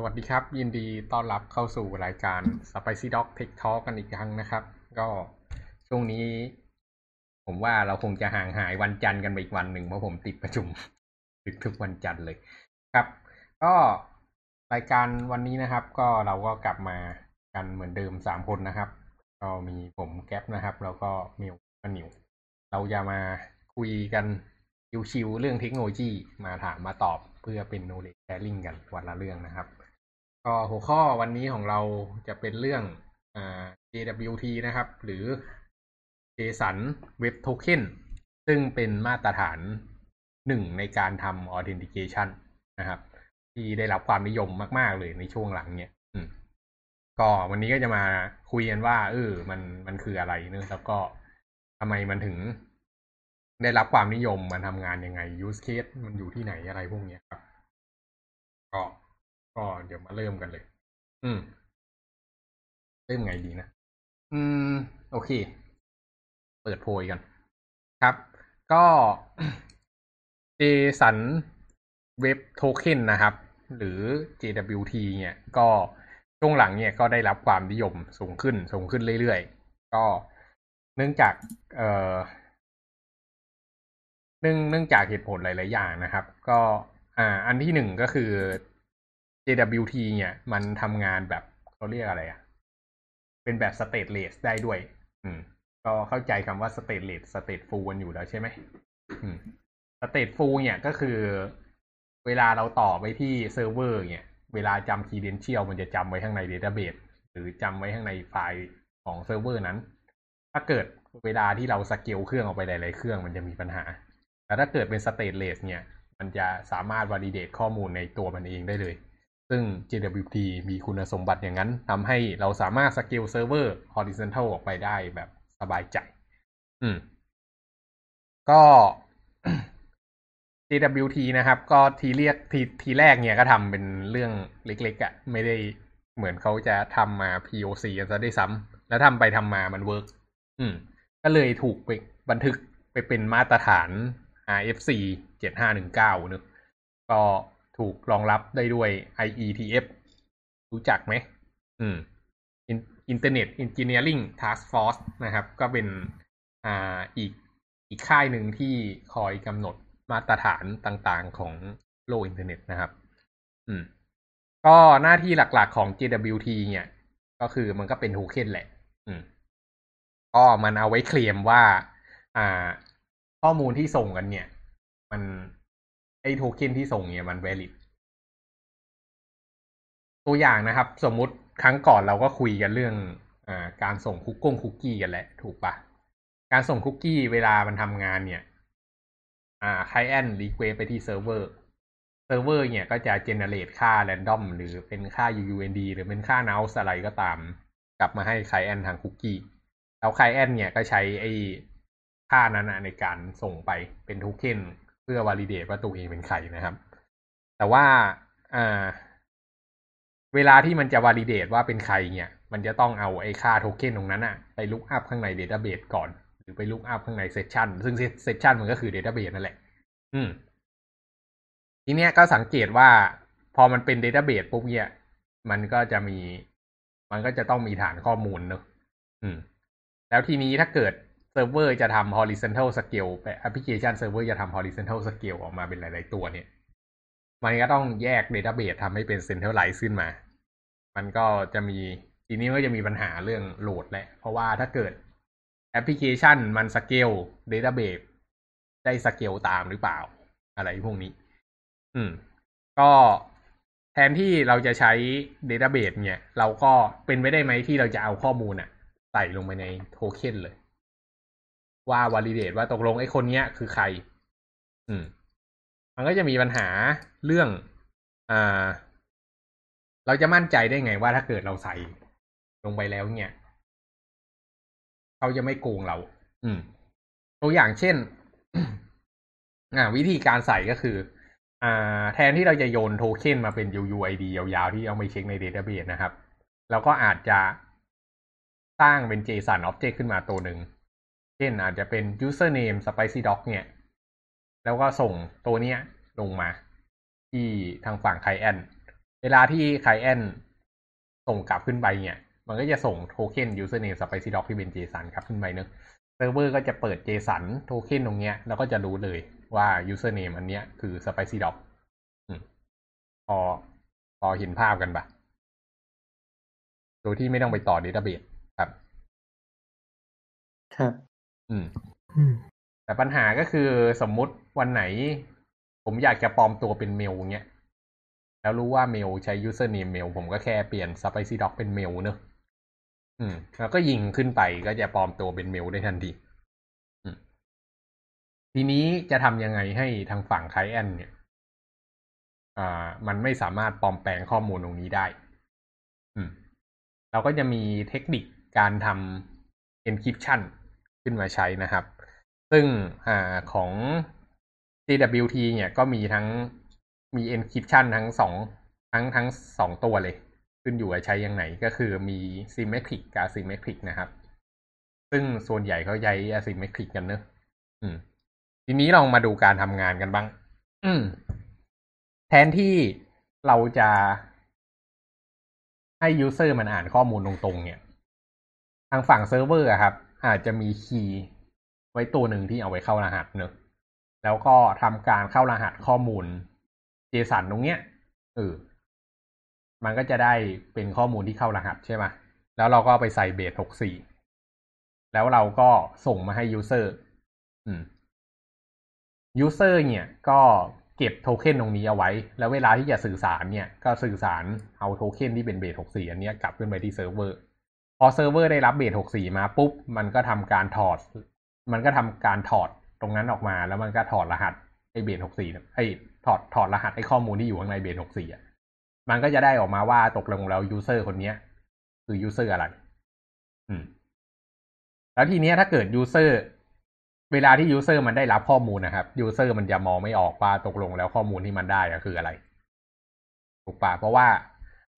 สวัสดีครับ ยินดีต้อนรับเข้าสู่รายการ Spicy Dog Tech Talk กันอีกครั้งนะครับ ก็ช่วงนี้ ผมว่าเราคงจะห่างหายวันจันทร์กันไปอีกวันหนึ่งเพราะผมติดประชุมทุกทุกวันจันทร์เลยครับ ก็รายการวันนี้นะครับ ก็เราก็กลับมากันเหมือนเดิมสามคนนะครับ ก็มีผมแก๊ปนะครับ แล้วก็มิวกับนิว เราจะมาคุยกันชิวๆเรื่องเทคโนโลยีมาถามมาตอบเพื่อเป็น knowledge sharing กันวันละเรื่องนะครับ ก็หัวข้อวันนี้ของเราจะเป็นเรื่อง JWT นะครับ หรือ JSON Web Token ซึ่งเป็นมาตรฐานหนึ่งในการทำ Authentication นะครับ ที่ได้รับความนิยมมาก ๆ เลยในช่วงหลังเนี่ยก็วันนี้ก็จะมาคุยกันว่าเออมันมันคืออะไรเนอะแล้วก็ทำไมมันถึง ได้รับความนิยมมันทำงานยังไง use case มันอยู่ที่ไหนอะไรพวกเนี้ยครับ ก็ ก็เดี๋ยวมาเริ่มกันเลย อืม เริ่มไงดีนะ อืม โอเค เปิดโพยกัน ครับ ก็ JSON Web Token นะครับ หรือ JWT เนี่ย ก็ช่วงหลังเนี่ยก็ได้รับความนิยมสูงขึ้น สูงขึ้นเรื่อยๆ ก็เนื่องจาก เอ่อเนื่องเนื่องจากเหตุผลหลาย ๆ อย่างนะครับ ก็อ่า อันที่หนึ่งก็คือ JWT เนี่ย มันทำงานแบบเขาเรียกอะไรอะเป็นแบบ stateless ได้ด้วย อืม ก็เข้าใจคำว่า stateless stateful กันอยู่แล้วใช่ไหมอืม stateful เนี่ยก็คือ เวลาเราต่อไปที่เซิร์ฟเวอร์เนี่ย เวลาจำ credential มันจะจำไว้ข้างใน database หรือจำไว้ข้างในไฟล์ของเซิร์ฟเวอร์นั้น ถ้าเกิดเวลาที่เราสเกลเครื่องออกไปหลาย ๆ เครื่องมันจะมีปัญหา แต่ถ้าเกิดเป็น stateless เนี่ย มันจะสามารถ validate ข้อมูลในตัวมันเองได้เลย ซึ่ง JWT มีคุณสมบัติอย่างนั้นทำให้เราสามารถสเกลเซิร์ฟเวอร์ horizontal ออกไปได้แบบสบายใจ อืม ก็ JWT นะครับ ก็ทีเรียกทีทีแรกเนี่ยก็ทำเป็นเรื่องเล็กๆอะ่ะ ไม่ได้เหมือนเขาจะทำมา POC กันซะได้วยซ้ำแล้วทำไปทำมามันเวิร์กอืม ก็เลยถูกไปบันทึกไปเป็นมาตรฐาน RFC 7519นอะก็ ถูกรองรับได้ด้วย IETF รู้จักไหม อืม Internet Engineering Task Force นะครับ ก็เป็นอ่าอีกอีกค่ายหนึ่งที่คอยกำหนดมาตรฐานต่างๆของโลกอินเทอร์เน็ตนะครับ อืม ก็หน้าที่หลักๆของ JWT เนี่ย ก็คือมันก็เป็นโทเค็นแหละ อืม ก็มันเอาไว้เคลมว่า อ่า ข้อมูลที่ส่งกันเนี่ย มันไอ โทเค็นที่ส่งเนี่ยมัน valid ตัวอย่างนะครับ สมมุติครั้งก่อนเราก็คุยกันเรื่องอ่าการส่งคุกกงคุกกี้กันแหละ ถูกปะการส่งคุกกี้เวลามันทำงานเนี่ยอ่า client request ไปที่เซิร์ฟเวอร์เซิร์ฟเวอร์เนี่ยก็จะ generate ค่า random หรือเป็นค่า UUID หรือเป็นค่า n o u s อะไรก็ตาม กลับมาให้ client ทางคุกกี้แล้ว client เนี่ยก็ใช้ไอ้ค่านั้นนะในการส่งไปเป็นโทเค็น เพื่อ validate ว่าตัวเองเป็นใครนะครับ แต่ว่าอ่าเวลาที่มันจะ validate ว่าเป็นใครเนี่ย มันจะต้องเอาไอ้ค่าโทเค็นตรงนั้นอะไป look up ข้างใน database ก่อน หรือไป look up ข้างใน session ซึ่ง session มันก็คือ database นั่นแหละ อืม ทีเนี้ยก็สังเกตว่า พอมันเป็น database ปุ๊บเนี่ย มันก็จะมี มันก็จะต้องมีฐานข้อมูลเนอะอืม แล้วทีนี้ถ้าเกิด เซิร์ฟเวอร์จะทำ horizontal scale แอปพลิเคชันเซิร์ฟเวอร์จะทำ horizontal scale ออกมาเป็นหลาย ๆ ตัวเนี่ย มันก็ต้องแยก database ทำให้เป็น centralize ขึ้นมา มันก็จะมีทีนี้ก็จะมีปัญหาเรื่องโหลดแหละ เพราะว่าถ้าเกิดแอปพลิเคชันมันสเกล database ได้สเกลตามหรือเปล่า อะไรพวกนี้ อืม ก็แทนที่เราจะใช้ database เนี่ย เราก็เป็นไปได้ไหมที่เราจะเอาข้อมูลอะใส่ลงไปในโทเค็นเลย ว่า validate ว่าตกลงไอ้คนเนี้ยคือใคร อืม มันก็จะมีปัญหาเรื่อง อ่า เราจะมั่นใจได้ไงว่าถ้าเกิดเราใส่ลงไปแล้วเนี่ยเขาจะไม่โกงเรา อืม ตัวอย่างเช่น อ่า วิธีการใส่ก็คือ อ่า แทนที่เราจะโยนโทเค็นมาเป็น UUID ยาวๆ ที่เอาไปเช็คใน database นะครับ เราก็อาจจะสร้างเป็น JSON object ขึ้นมาตัวหนึ่ง เช่นอาจจะเป็น username spicy dog เนี่ย แล้วก็ส่งตัวเนี้ยลงมา ที่ทางฝั่ง client เวลาที่ไคลเอนส่งกลับขึ้นไปเนี่ย มันก็จะส่งโทเค็น username spicy doc ที่เป็น JSON กลับขึ้นไปเนอะเซิร์ฟเวอร์ก็จะเปิด JSON โทเค็นตรงเนี้ย แล้วก็จะรู้เลยว่า username อันเนี้ยคือ spicy doc พอพอเห็นภาพกันปะโดยที่ไม่ต้องไปต่อ database ครับ ครับ อืมแต่ปัญหาก็คือสมมุติวันไหน ผมอยากจะปลอมตัวเป็นเมลเงี้ย แล้วรู้ว่าเมลใช้ username เมลผมก็แค่เปลี่ยน spicy doc เป็นเมลเนอะอืม แล้วก็ยิงขึ้นไปก็จะปลอมตัวเป็นเมลได้ทันทีอืมทีนี้จะทำยังไงให้ทางฝั่งไคลเอนเนี่ยอ่ามันไม่สามารถปลอมแปลงข้อมูลตรงนี้ได้ อืม เราก็จะมีเทคนิคการทำ encryption ขึ้นมาใช้นะครับ ซึ่งอของ JWT เนี่ยก็มีทั้งมี encryption ทั้งสองทั้งทั้งสองตัวเลย ขึ้นอยู่กับใช้ยังไงก็คือมี symmetric กับ asymmetric นะครับ ซึ่งส่วนใหญ่เขาใช้ asymmetric กันเนอะอืม ทีนี้ลองมาดูการทำงานกันบ้าง อืม แทนที่เราจะให้ user มันอ่านข้อมูลตรงๆ เนี่ย ทางฝั่งเซิร์ฟเวอร์ครับ อาจจะมีคีย์ไว้ตัวหนึ่งที่เอาไว้เข้ารหัสเนอะแล้วก็ทำการเข้ารหัสข้อมูล JSON ตรงเนี้ยเออมันก็จะได้เป็นข้อมูลที่เข้ารหัสใช่ไหมแล้วเราก็ไปใส่ base หกสี่แล้วเราก็ส่งมาให้ user อืม user เนี่ยก็เก็บโทเค็นตรงนี้เอาไว้ แล้วเวลาที่จะสื่อสารเนี่ย ก็สื่อสารเอาโทเค็นที่เป็น base หกสี่อันนี้กลับขึ้นไปที่เซิร์ฟเวอร์ พอเซิร์ฟเวอร์ได้รับ base หกสี่มาปุ๊บ มันก็ทำการถอด มันก็ทำการถอดตรงนั้นออกมา แล้วมันก็ถอดรหัสไอ base หกสี่ไอถอดถอดรหัสไอข้อมูลที่อยู่ข้างใน base หกสี่อะมันก็จะได้ออกมาว่าตกลงแล้ว user คนเนี้ย คือ user อะไร อืม แล้วทีเนี้ยถ้าเกิด user เวลาที่ user มันได้รับข้อมูลนะครับ user มันจะมองไม่ออกว่าตกลงแล้วข้อมูลที่มันได้คืออะไรถูกปะเพราะว่า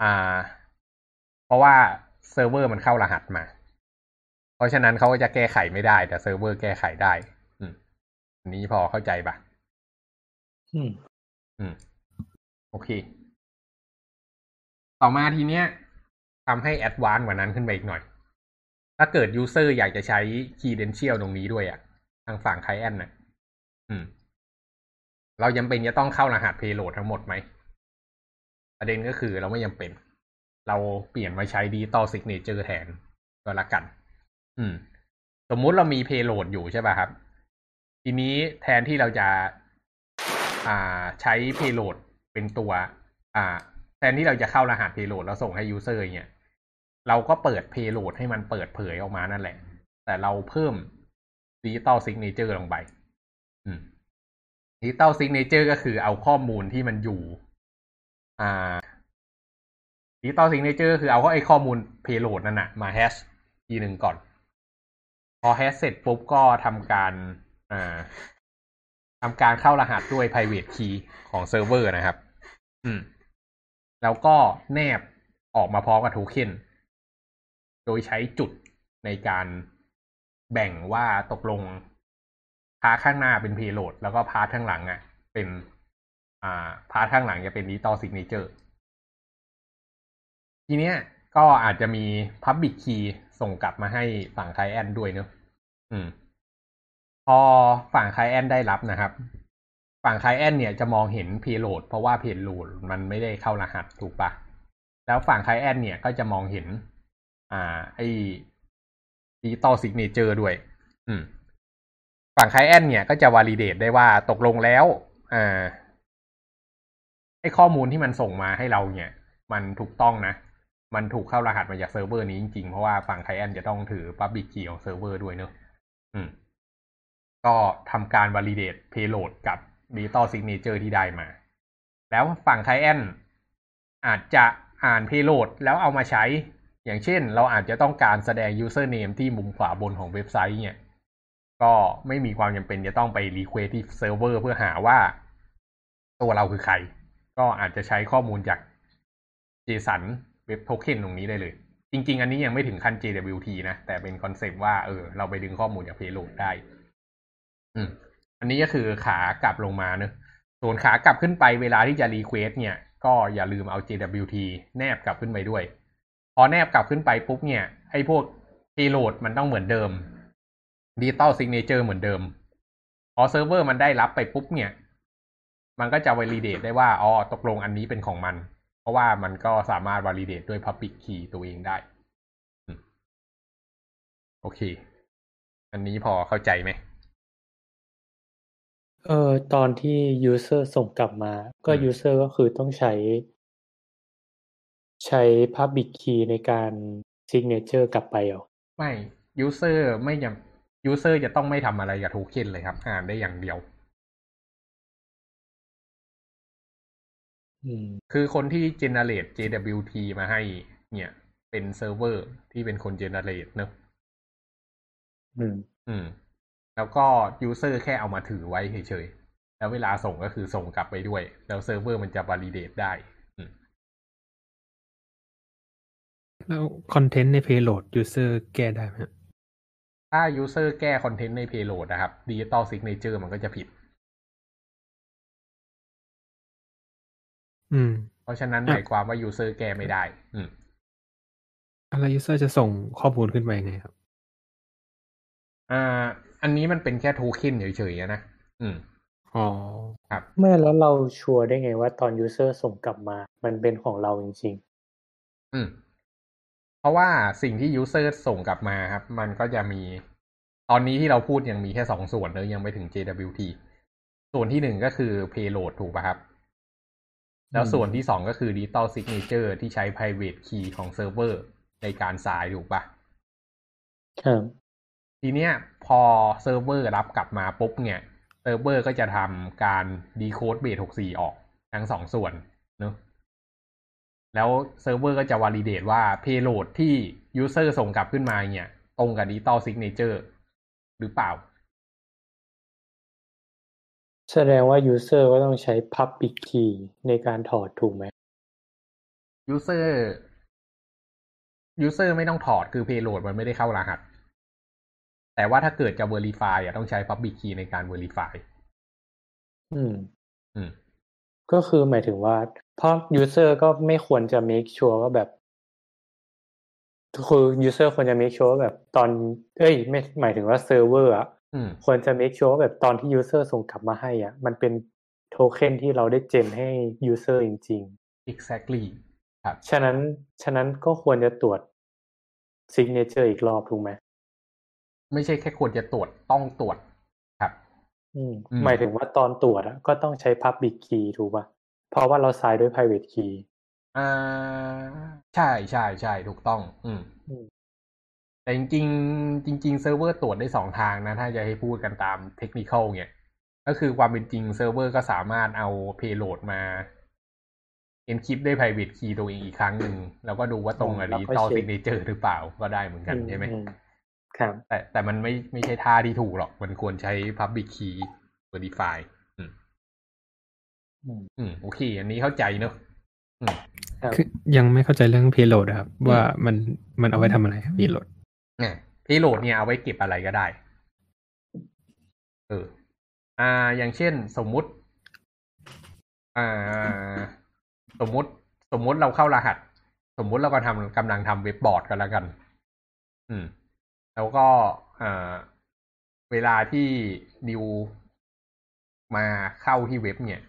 อ่า เพราะว่า เซิร์ฟเวอร์มันเข้ารหัสมา เพราะฉะนั้นเขาก็จะแก้ไขไม่ได้ แต่เซิร์ฟเวอร์แก้ไขได้ อืมอันนี้พอเข้าใจปะอืม อืม โอเค ต่อมาทีเนี้ยทำให้ advance กว่านั้นขึ้นไปอีกหน่อย ถ้าเกิด user อยากจะใช้ credential ตรงนี้ด้วยอ่ะทางฝั่ง client นะอืม เราจำเป็นจะต้องเข้ารหัส payload ทั้งหมดไหม ประเด็นก็คือเราไม่จำเป็น เราเปลี่ยนมาใช้ digital signature แทนก็แล้วกัน อืม สมมุติเรามี payload อยู่ใช่ป่ะครับ ทีนี้แทนที่เราจะ อ่าใช้ payload เป็นตัว อ่า แทนที่เราจะเข้ารหัส payload แล้วส่งให้ user เนี่ยเราก็เปิด payload ให้มันเปิดเผยออกมานั่นแหละ แต่เราเพิ่ม digital signature ลงไปอืม digital signature ก็คือเอาข้อมูลที่มันอยู่ อ่า digital signature คือเอาไอ้ข้อมูล payload นั่นนะมา hash ทีหนึ่งก่อน พอ hash เสร็จปุ๊บก็ทำการอ่าทำการเข้ารหัสด้วย private key ของเซิร์ฟเวอร์นะครับ อืม แล้วก็แนบออกมาพร้อมกับโทเค็นโดยใช้จุดในการแบ่งว่าตกลง part ข้างหน้าเป็น payload แล้วก็ part ข้างหลังอะ เป็น อ่า part ข้างหลังจะเป็น digital signature ทีเนี้ยก็อาจจะมี Public Key ส่งกลับมาให้ฝั่ง client ด้วยเนอะอืม พอฝั่ง client ได้รับนะครับ ฝั่ง client เนี่ยจะมองเห็น payload เพราะว่า payload มันไม่ได้เข้ารหัสถูกปะแล้วฝั่ง client เนี่ยก็จะมองเห็น อ่า ไอ digital signature ด้วย อืม ฝั่ง client เนี่ยก็จะ validate ได้ว่าตกลงแล้ว อ่าไอข้อมูลที่มันส่งมาให้เราเนี่ย มันถูกต้องนะ มันถูกเข้ารหัสมาจากเซิร์ฟเวอร์นี้จริงๆ เพราะว่าฝั่ง client จะต้องถือ Public Key ของเซิร์ฟเวอร์ด้วยเนอะอืม ก็ทำการ validate payload กับ digital signature ที่ได้มา แล้วฝั่ง client อาจจะอ่าน payload แล้วเอามาใช้ อย่างเช่น เราอาจจะต้องการแสดง username ที่มุมขวาบนของเว็บไซต์เนี่ย ก็ไม่มีความจำเป็นจะต้องไป request ที่เซิร์ฟเวอร์เพื่อหาว่า ตัวเราคือใคร ก็อาจจะใช้ข้อมูลจาก JSON ว็บโทเค็นตรงนี้ได้เลย จริง ๆ อันนี้ยังไม่ถึงขั้น JWT นะ แต่เป็นคอนเซปต์ว่าเออเราไปดึงข้อมูลจาก payload ได้ อืม อันนี้ก็คือขากลับลงมาเนอะส่วนขากลับขึ้นไปเวลาที่จะ request เนี่ย ก็อย่าลืมเอา JWT แนบกลับขึ้นไปด้วย พอแนบกลับขึ้นไปปุ๊บเนี่ยไอ้พวก payload มันต้องเหมือนเดิม digital signature เหมือนเดิม พอเซิร์ฟเวอร์มันได้รับไปปุ๊บเนี่ย มันก็จะ validate ได้ว่า อ๋อ ตกลงอันนี้เป็นของมัน เพราะว่ามันก็สามารถ validate ด้วย public key ตัวเองได้ โอเค อันนี้พอเข้าใจไหม เออตอนที่ user ส่งกลับมา ก็ user ก็คือต้องใช้ ใช้ public key ในการ signature กลับไปเหรอ ไม่ user ไม่ยัง user จะต้องไม่ทำอะไรกับโทเค็นเลยครับ อ่านได้อย่างเดียว คือคนที่ generate JWT มาให้ เนี่ย เป็นเซิร์ฟเวอร์ที่เป็นคน generate เนอะอืม อืม แล้วก็ user แค่เอามาถือไว้เฉยๆ แล้วเวลาส่งก็คือส่งกลับไปด้วย แล้วเซิร์ฟเวอร์มันจะ validate ได้อืมแล้วคอนเทนต์ใน payload user แก้ได้ไหมฮะถ้า user แก้คอนเทนต์ใน payload นะครับ digital signature มันก็จะผิด อืม เพราะฉะนั้นอะหมายความว่า user แก้ไม่ได้ อืมอะไร user จะส่งข้อมูลขึ้นไปยังไงครับ อ่า อันนี้มันเป็นแค่โทเค็นเฉยๆอะนะ อืม อ๋อ ครับไม่แล้วเราชัวร์ได้ไงว่าตอน user ส่งกลับมา มันเป็นของเราจริงอืม เพราะว่าสิ่งที่ user ส่งกลับมาครับ มันก็จะมี ตอนนี้ที่เราพูดยังมีแค่สองส่วนเนอะยังไม่ถึง JWT ส่วนที่หนึ่งก็คือ payload ถูกป่ะครับ แล้วส่วนที่สองก็คือ digital signature ที่ใช้ private key ของเซิร์ฟเวอร์ในการสายถูกป่ะๆครับทีเนี้ยพอเซิร์ฟเวอร์รับกลับมาปุ๊บเนี่ยเซิร์ฟเวอร์ก็จะทำการ decode base 64ออกทั้งสองส่วนเนอะแล้วเซิร์ฟเวอร์ก็จะ validate ว่า payload ที่ user ส่งกลับขึ้นมาเนี่ย ตรงกับ digital signature หรือเปล่า แสดงว่า user ก็ต้องใช้ public key ในการถอดถูกไหม user user ไม่ต้องถอดคือ payload มันไม่ได้เข้ารหัส แต่ว่าถ้าเกิดจะ verify อะต้องใช้ public key ในการ verify อืม อืม ก็คือหมายถึงว่า เพราะ user ก็ไม่ควรจะ make sure ว่าแบบ คือ user ควรจะ make sure ว่าแบบตอน เอ้ย ไม่หมายถึงว่า server อะอืม ควรจะ make sure ว่าแบบตอนที่ user ส่งกลับมาให้อะ มันเป็นโทเค็นที่เราได้เจนให้ user จริง exactly ครับๆฉะนั้น ฉะนั้นก็ควรจะตรวจ signature อีกรอบถูกไหม ไม่ใช่แค่ควรจะตรวจ ต้องตรวจครับอืมอืมหมายถึงว่าตอนตรวจอะก็ต้องใช้ public key ถูกป่ะ เพราะว่าเราใช้ด้วย private key อ่า ใช่ใช่ใช่ถูกต้อง อืมอืม แต่จริงๆจริงๆเซิร์ฟเวอร์ตรวจได้สองทางนะ ถ้าจะให้พูดกันตามเทคนิคเนี่ยก็คือความเป็นจริงเซิร์ฟเวอร์ก็สามารถเอา payload มา encrypt ด้วย private key ตัวเองอีกครั้งหนึ่งแล้วก็ดูว่าตรงกับแล้วก็ digital เช็ค signature หรือเปล่าก็ได้เหมือนกันใช่ไหมอืครับ แต่แต่มันไม่ไม่ใช่ท่าที่ถูกหรอก มันควรใช้ public key verify อืม อืมอืมโอเค อันนี้เข้าใจเนอะอืมครับคือยังไม่เข้าใจเรื่อง payload อะครับ ว่ามันมันเอาไว้ทำอะไรครับ payload เนี่ยพีโหลดเนี่ยเอาไว้เก็บอะไรก็ได้ เออ อ่า อย่างเช่นสมมุติ อ่า สมมุติ สมมุติเราเข้ารหัส สมมุติเราก็ทำกำลังทำเว็บบอร์ดกันแล้วกัน อืม แล้วก็อ่าเวลาที่นิวมาเข้าที่เว็บเนี่ย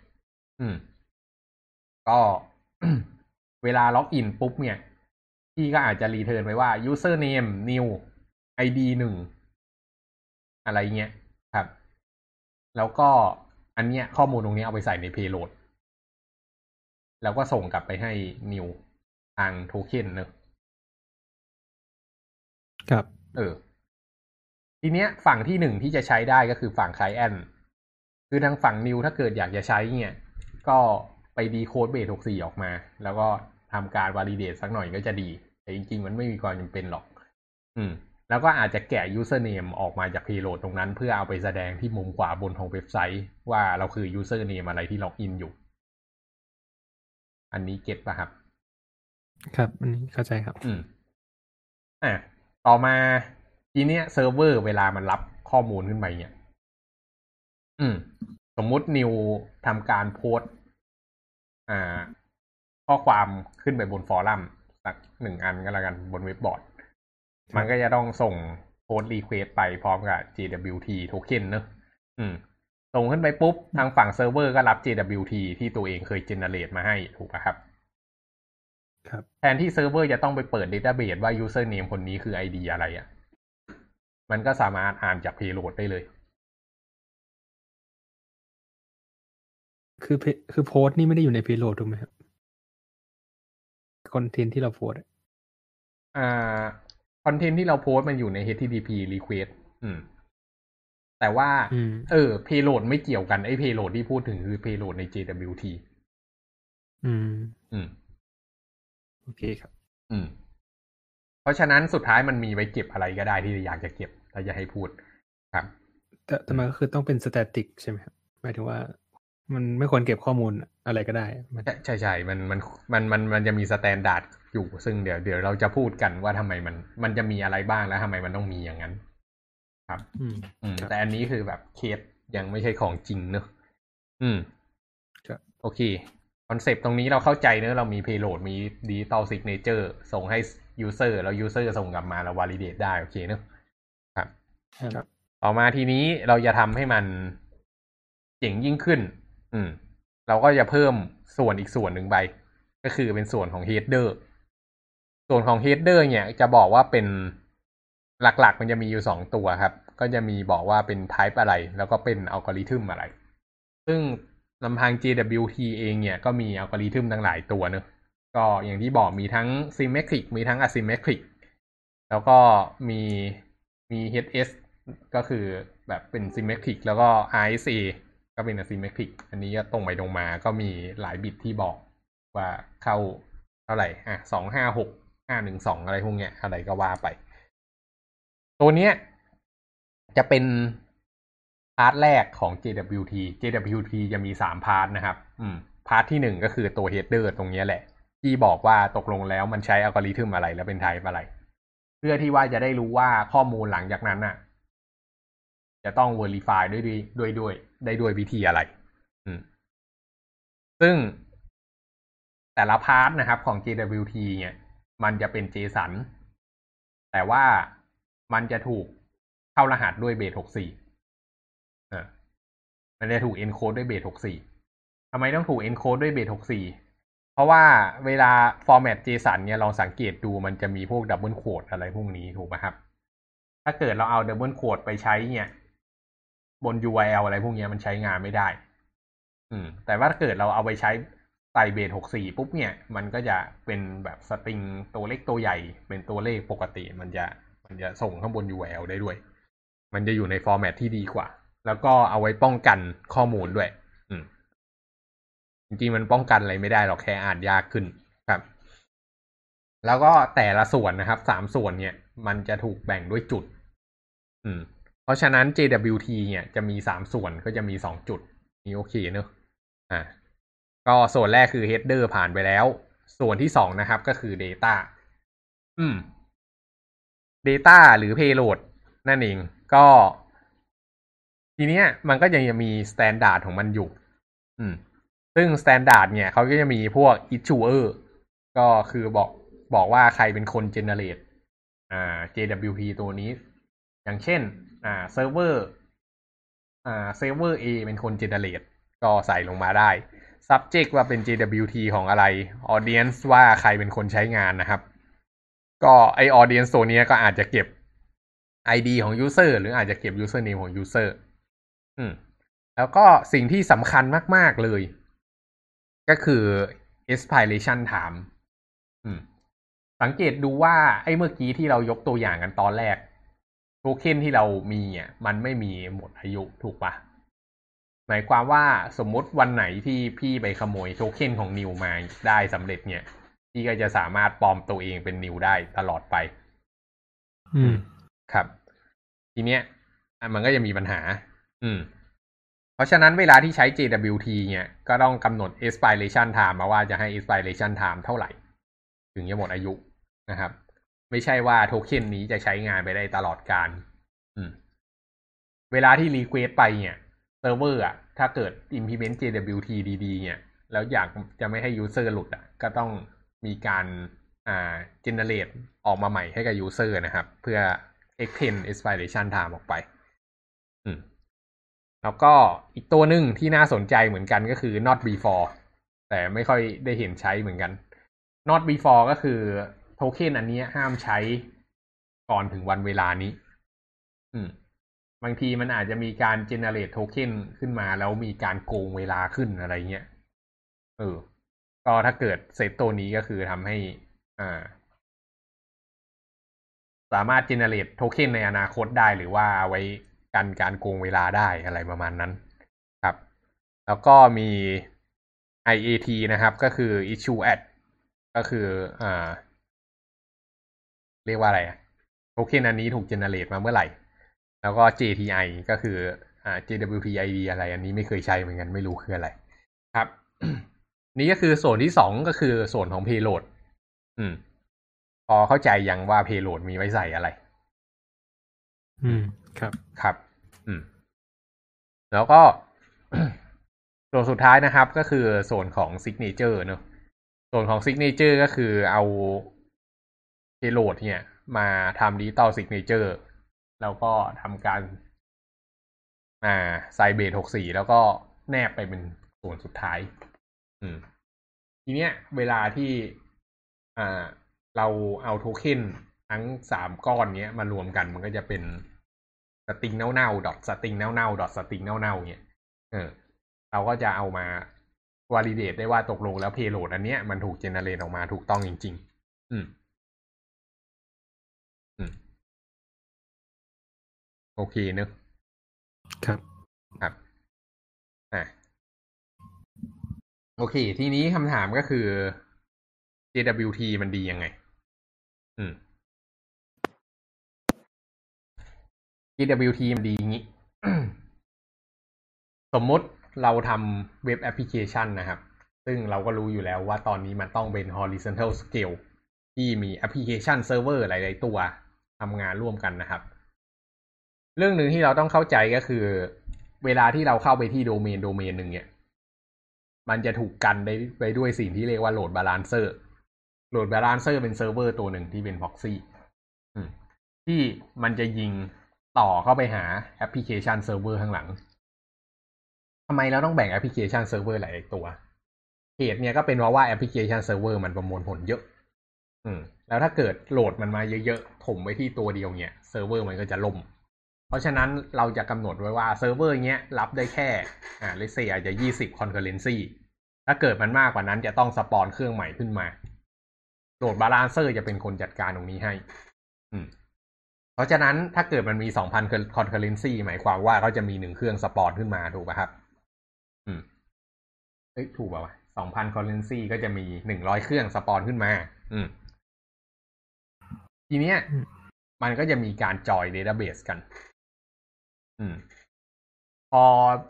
อืม ก็เวลาล็อกอินปุ๊บเนี่ย พี่ก็อาจจะ return ไปว่า username new id หนึ่งอะไรเงี้ยครับ แล้วก็อันเนี้ยข้อมูลตรงนี้เอาไปใส่ใน payload แล้วก็ส่งกลับไปให้ new ทางโทเค็นเนอะครับ เออ ทีเนี้ยฝั่งที่หนึ่งที่จะใช้ได้ก็คือฝั่ง client คือทางฝั่ง new ถ้าเกิดอยากจะใช้เนี่ย ก็ไปดีโคดเบส64ออกมา แล้วก็ ทำการ validate สักหน่อยก็จะดี แต่จริง ๆ มันไม่มีความจำเป็นหรอก อืม แล้วก็อาจจะแกะ username ออกมาจาก payload ตรงนั้น เพื่อเอาไปแสดงที่มุมขวาบนของเว็บไซต์ ว่าเราคือ username อะไรที่ล็อกอินอยู่ อันนี้เก็ตป่ะครับ ครับ อันนี้เข้าใจครับ อืมอะต่อมาทีเนี้ยเซิร์ฟเวอร์เวลามันรับข้อมูลขึ้นไปเนี่ย อืม สมมุตินิวทำการโพสต์อ่า ข้อความขึ้นไปบน forum สักหนึ่งอันก็แล้วกันบนเว็บบอร์ด มันก็จะต้องส่ง post request ไปพร้อมกับ JWT โทเค็นเนอะอืมส่งขึ้นไปปุ๊บ ทางฝั่งเซิร์ฟเวอร์ก็รับ JWT ที่ตัวเองเคย generate มาให้ถูกไหมครับ ครับ แทนที่เซิร์ฟเวอร์จะต้องไปเปิด Database ว่า username คนนี้คือ ID อะไรอะ่ะ มันก็สามารถอ่านจาก payload ได้เลย คือ pay- คือโพสต์นี่ไม่ได้อยู่ใน payload ถูกไหมครับ คอนเทนต์ที่เราโพสต์อะอ่าคอนเทนต์ที่เราโพสต์มันอยู่ใน HTTP request อืม แต่ว่าอืมเออ payload ไม่เกี่ยวกัน ไอ้ payload ที่พูดถึงคือ payload ใน JWT อืม อืม โอเคครับ อืม เพราะฉะนั้นสุดท้ายมันมีไว้เก็บอะไรก็ได้ที่อยากจะเก็บ ถ้าจะให้พูด ครับ แต่แต่มันก็คือต้องเป็น static ใช่ไหมครับ หมายถึงว่า มันไม่ควรเก็บข้อมูลอะไรก็ได้มันใช่ใช่ใช่มันมันมันมันมันจะมี standard อยู่ซึ่งเดี๋ยวเดี๋ยวเราจะพูดกันว่าทำไมมัน มันจะมีอะไรบ้างแล้วทำไมมันต้องมีอย่างนั้น ครับ อืมอืมครับแต่อันนี้คือแบบเคสยังไม่ใช่ของจริงเนอะอืมครับโอเคคอนเซปต์ตรงนี้เราเข้าใจเนอะเรามี payload มี digital signature ส่งให้ user แล้ว user ส่งกลับมาเรา validate ได้โอเคเนอะครับครับต่อมาทีนี้เราจะทำให้มันเจ๋งยิ่งขึ้น อืม เราก็จะเพิ่มส่วนอีกส่วนหนึ่งไป ก็คือเป็นส่วนของ header ส่วนของ header เนี่ยจะบอกว่าเป็นหลักๆ มันจะมีอยู่สองตัวครับ ก็จะมีบอกว่าเป็น type อะไร แล้วก็เป็นอัลกอริทึมอะไร ซึ่งลำพัง JWT เองเนี่ยก็มีอัลกอริทึมทั้งหลายตัวเนอะก็อย่างที่บอกมีทั้ง symmetric มีทั้ง asymmetric แล้วก็มีมี HS ก็คือแบบเป็น symmetric แล้วก็ RSA ก็เป็น asymmetric อันนี้ก็ตรงไปตรงมาก็มีหลายบิตที่บอกว่าเข้าเท่าไหร่ อะสองห้าหกห้าหนึ่งสองอะไรพวกเนี้ย อะไรก็ว่าไป ตัวเนี้ยจะเป็นพาร์ทแรกของ JWT JWT จะมีสาม part นะครับ อืม part ที่หนึ่งก็คือตัว header ตรงเนี้ยแหละ ที่บอกว่าตกลงแล้วมันใช้อัลกอริทึมอะไรแล้วเป็น type อะไร เพื่อที่ว่าจะได้รู้ว่าข้อมูลหลังจากนั้นน่ะ จะต้อง verify ด้วยด้วยด้วยด้วยได้ด้วยวิธีอะไร อืม ซึ่งแต่ละ part นะครับของ JWT เนี่ย มันจะเป็น JSON แต่ว่ามันจะถูกเข้ารหัสด้วยเบส64อ่ามันจะถูก encode ด้วยเบส64ทำไมต้องถูก encode ด้วยเบส64เพราะว่าเวลา format JSON เนี่ยลองสังเกตดูมันจะมีพวก double quote อะไรพวกนี้ถูกไหมครับ ถ้าเกิดเราเอา double quote ไปใช้เนี่ย บน URL อะไรพวกนี้มันใช้งานไม่ได้ อืม แต่ว่าถ้าเกิดเราเอาไปใช้ใส่เบส64ปุ๊บเนี่ย มันก็จะเป็นแบบสตริงตัวเล็กตัวใหญ่ เป็นตัวเลขปกติ มันจะมันจะส่งข้างบน URL ได้ด้วย มันจะอยู่ในฟอร์แมตที่ดีกว่า แล้วก็เอาไว้ป้องกันข้อมูลด้วย อืม จริงๆมันป้องกันอะไรไม่ได้หรอกแค่อ่านยากขึ้นครับ แล้วก็แต่ละส่วนนะครับสามส่วนเนี่ย มันจะถูกแบ่งด้วยจุด อืม เพราะฉะนั้น JWT เนี่ยจะมีสามส่วนก็จะมีสองจุดนี่โอเคเนอะอ่าก็ส่วนแรกคือ header ผ่านไปแล้ว ส่วนที่สองนะครับก็คือ data อืม data หรือ payload นั่นเอง ก็ ทีเนี้ย มันก็ยังมี standard ของมันอยู่ อืม ซึ่ง standard เนี่ยเขาก็จะมีพวก issuer ก็คือบอกบอกว่าใครเป็นคน generate อ่า JWT ตัวนี้ อย่างเช่น อ่า server อ่า server A เป็นคน generate ก็ใส่ลงมาได้ subject ว่าเป็น JWT ของอะไร audience ว่าใครเป็นคนใช้งานนะครับ ก็ไอ audience ตัวเนี้ยก็อาจจะเก็บ ID ของ user หรืออาจจะเก็บ username ของ user อืมแล้วก็สิ่งที่สำคัญมาก ๆ เลย ก็คือ expiration time อืมสังเกตดูว่าไอ้เมื่อกี้ที่เรายกตัวอย่างกันตอนแรก โทเค็นที่เรามีอะมันไม่มีหมดอายุถูกปะหมายความว่าสมมุติวันไหนที่พี่ไปขโมยโทเค็นของนิวมาได้สำเร็จเนี่ยพี่ก็จะสามารถปลอมตัวเองเป็นนิวได้ตลอดไป อืม ครับ ทีเนี้ยอะมันก็จะมีปัญหา อืม เพราะฉะนั้นเวลาที่ใช้ JWT เนี่ย ก็ต้องกำหนด expiration time มาว่าจะให้ expiration time เท่าไหร่ ถึงจะหมดอายุนะครับ ไม่ใช่ว่าโทเค็นนี้จะใช้งานไปได้ตลอดกาล อืม เวลาที่ request ไปเนี่ยเซิร์ฟเวอร์อะ ถ้าเกิด implement JWT ดีๆเนี่ย แล้วอยากจะไม่ให้ user หลุดอะ ก็ต้องมีการอ่า generate ออกมาใหม่ให้กับ user นะครับ เพื่อ extend expiration time ออกไป อืม แล้วก็อีกตัวหนึ่งที่น่าสนใจเหมือนกันก็คือ not before แต่ไม่ค่อยได้เห็นใช้เหมือนกัน not before ก็คือ โทเค็นอันนี้ห้ามใช้ก่อนถึงวันเวลานี้ อืม บางทีมันอาจจะมีการ generate token ขึ้นมาแล้วมีการโกงเวลาขึ้นอะไรเงี้ย เออ ก็ถ้าเกิดเซตตัวนี้ก็คือทำให้ อ่า สามารถ generate token ในอนาคตได้หรือว่าไว้กันการโกงเวลาได้อะไรประมาณนั้น ครับ แล้วก็มี IAT นะครับ ก็คือ issue at ก็คือ อ่า เรียกว่าอะไรอะโทเค็นอันนี้ถูก generate มาเมื่อไหร่ แล้วก็ JTI ก็คืออ่า JWTID อะไร อันนี้ไม่เคยใช้เหมือนกันไม่รู้คืออะไร ครับ นี่ก็คือส่วนที่สองก็คือส่วนของ payload อืม พอเข้าใจยังว่า payload มีไว้ใส่อะไร อืม ครับ ครับ อืม แล้วก็ส่วนสุดท้ายนะครับ ก็คือส่วนของ signature เนอะส่วนของ signature ก็คือเอา payload เนี่ย มาทำ digital signature แล้วก็ทำการอ่าไซเบสหกสี่แล้วก็แนบไปเป็นส่วนสุดท้าย อืม ทีเนี้ย เวลาที่อ่าเราเอาโทเค็นทั้งสามก้อนเนี้ยมารวมกันมันก็จะเป็น string เน่าๆ dot string เน่าๆ dot string เน่าๆเนี้ยเออเราก็จะเอามา validate ได้ว่าตกลงแล้ว payload อันเนี้ยมันถูก generate ออกมาถูกต้องจริง ๆ อืม โอเคเนอะครับครับอะโอเค ทีนี้คำถามก็คือ JWT มันดียังไง อืม JWT มันดีอย่างนี้ สมมุติเราทำเว็บแอปพลิเคชันนะครับ ซึ่งเราก็รู้อยู่แล้วว่าตอนนี้มันต้องเป็น horizontal scale ที่มีแอปพลิเคชันเซิร์ฟเวอร์หลาย ๆ ตัวทำงานร่วมกันนะครับ เรื่องหนึ่งที่เราต้องเข้าใจก็คือ เวลาที่เราเข้าไปที่โดเมนโดเมนหนึ่งเนี่ย มันจะถูกกันได้ไปด้วยสิ่งที่เรียกว่า load balancer load balancer เป็นเซิร์ฟเวอร์ตัวหนึ่งที่เป็น proxy ที่มันจะยิงต่อเข้าไปหาแอปพลิเคชันเซิร์ฟเวอร์ข้างหลังทำไมเราต้องแบ่งแอปพลิเคชันเซิร์ฟเวอร์หลายตัวเหตุเนี่ยก็เป็นเพราะว่าแอปพลิเคชันเซิร์ฟเวอร์มันประมวลผลเยอะ อืม แล้วถ้าเกิดโหลดมันมาเยอะๆถมไว้ที่ตัวเดียวเนี่ยเซิร์ฟเวอร์มันก็จะล่ม เพราะฉะนั้นเราจะกำหนดไว้ว่าเซิร์ฟเวอร์เนี้ยรับได้แค่อ่า let's say อาจจะยี่สิบ concurrency ถ้าเกิดมันมากกว่านั้นจะต้อง spawn เครื่องใหม่ขึ้นมา load balancer จะเป็นคนจัดการตรงนี้ให้ อืม เพราะฉะนั้นถ้าเกิดมันมีสองพัน concurrency หมายความว่าเขาจะมีหนึ่งเครื่อง spawn ขึ้นมาถูกป่ะครับ อืมเอ้ยถูกป่าวะสองพัน concurrency ก็จะมีหนึ่งร้อยเครื่อง spawn ขึ้นมา อืม ทีเนี้ยอืมมันก็จะมีการ join database กันอืม พอ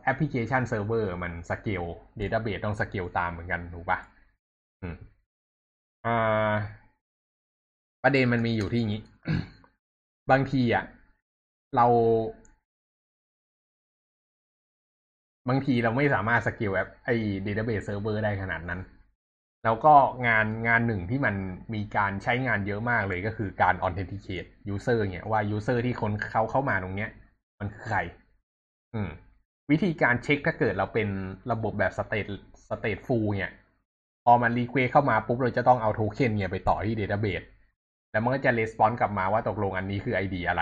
application server มัน scale database ต้องสเกลตามเหมือนกันถูกปะอ่า ประเด็นมันมีอยู่ที่งี้ บางทีอะ เรา บางทีเราไม่สามารถสเกลแอปไอ้ database server ได้ขนาดนั้น แล้วก็งานงานหนึ่งที่มันมีการใช้งานเยอะมากเลยก็คือการ authenticate user เนี่ยว่า user ที่คนเขาเข้ามาตรงเนี้ย มันคือใคร อืม วิธีการเช็คถ้าเกิดเราเป็นระบบแบบ state stateful เนี่ย พอมัน request เข้ามาปุ๊บเราจะต้องเอาโทเค็นเนี่ยไปต่อที่ database แล้วมันก็จะ response กลับมาว่าตกลงอันนี้คือ ID อะไร